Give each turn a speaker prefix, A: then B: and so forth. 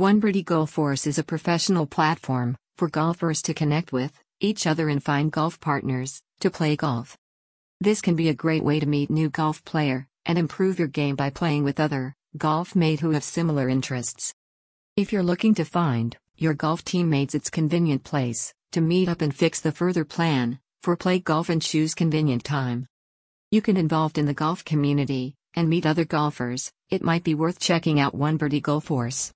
A: Onebirdie GolForce is a professional platform for golfers to connect with each other and find golf partners to play golf. This can be a great way to meet new golf player and improve your game by playing with other golf mate who have similar interests. If you're looking to find your golf teammates its convenient place to meet up and fix the further plan for play golf and choose convenient time. You can involved in the golf community and meet other golfers. It might be worth checking out Onebirdie GolForce.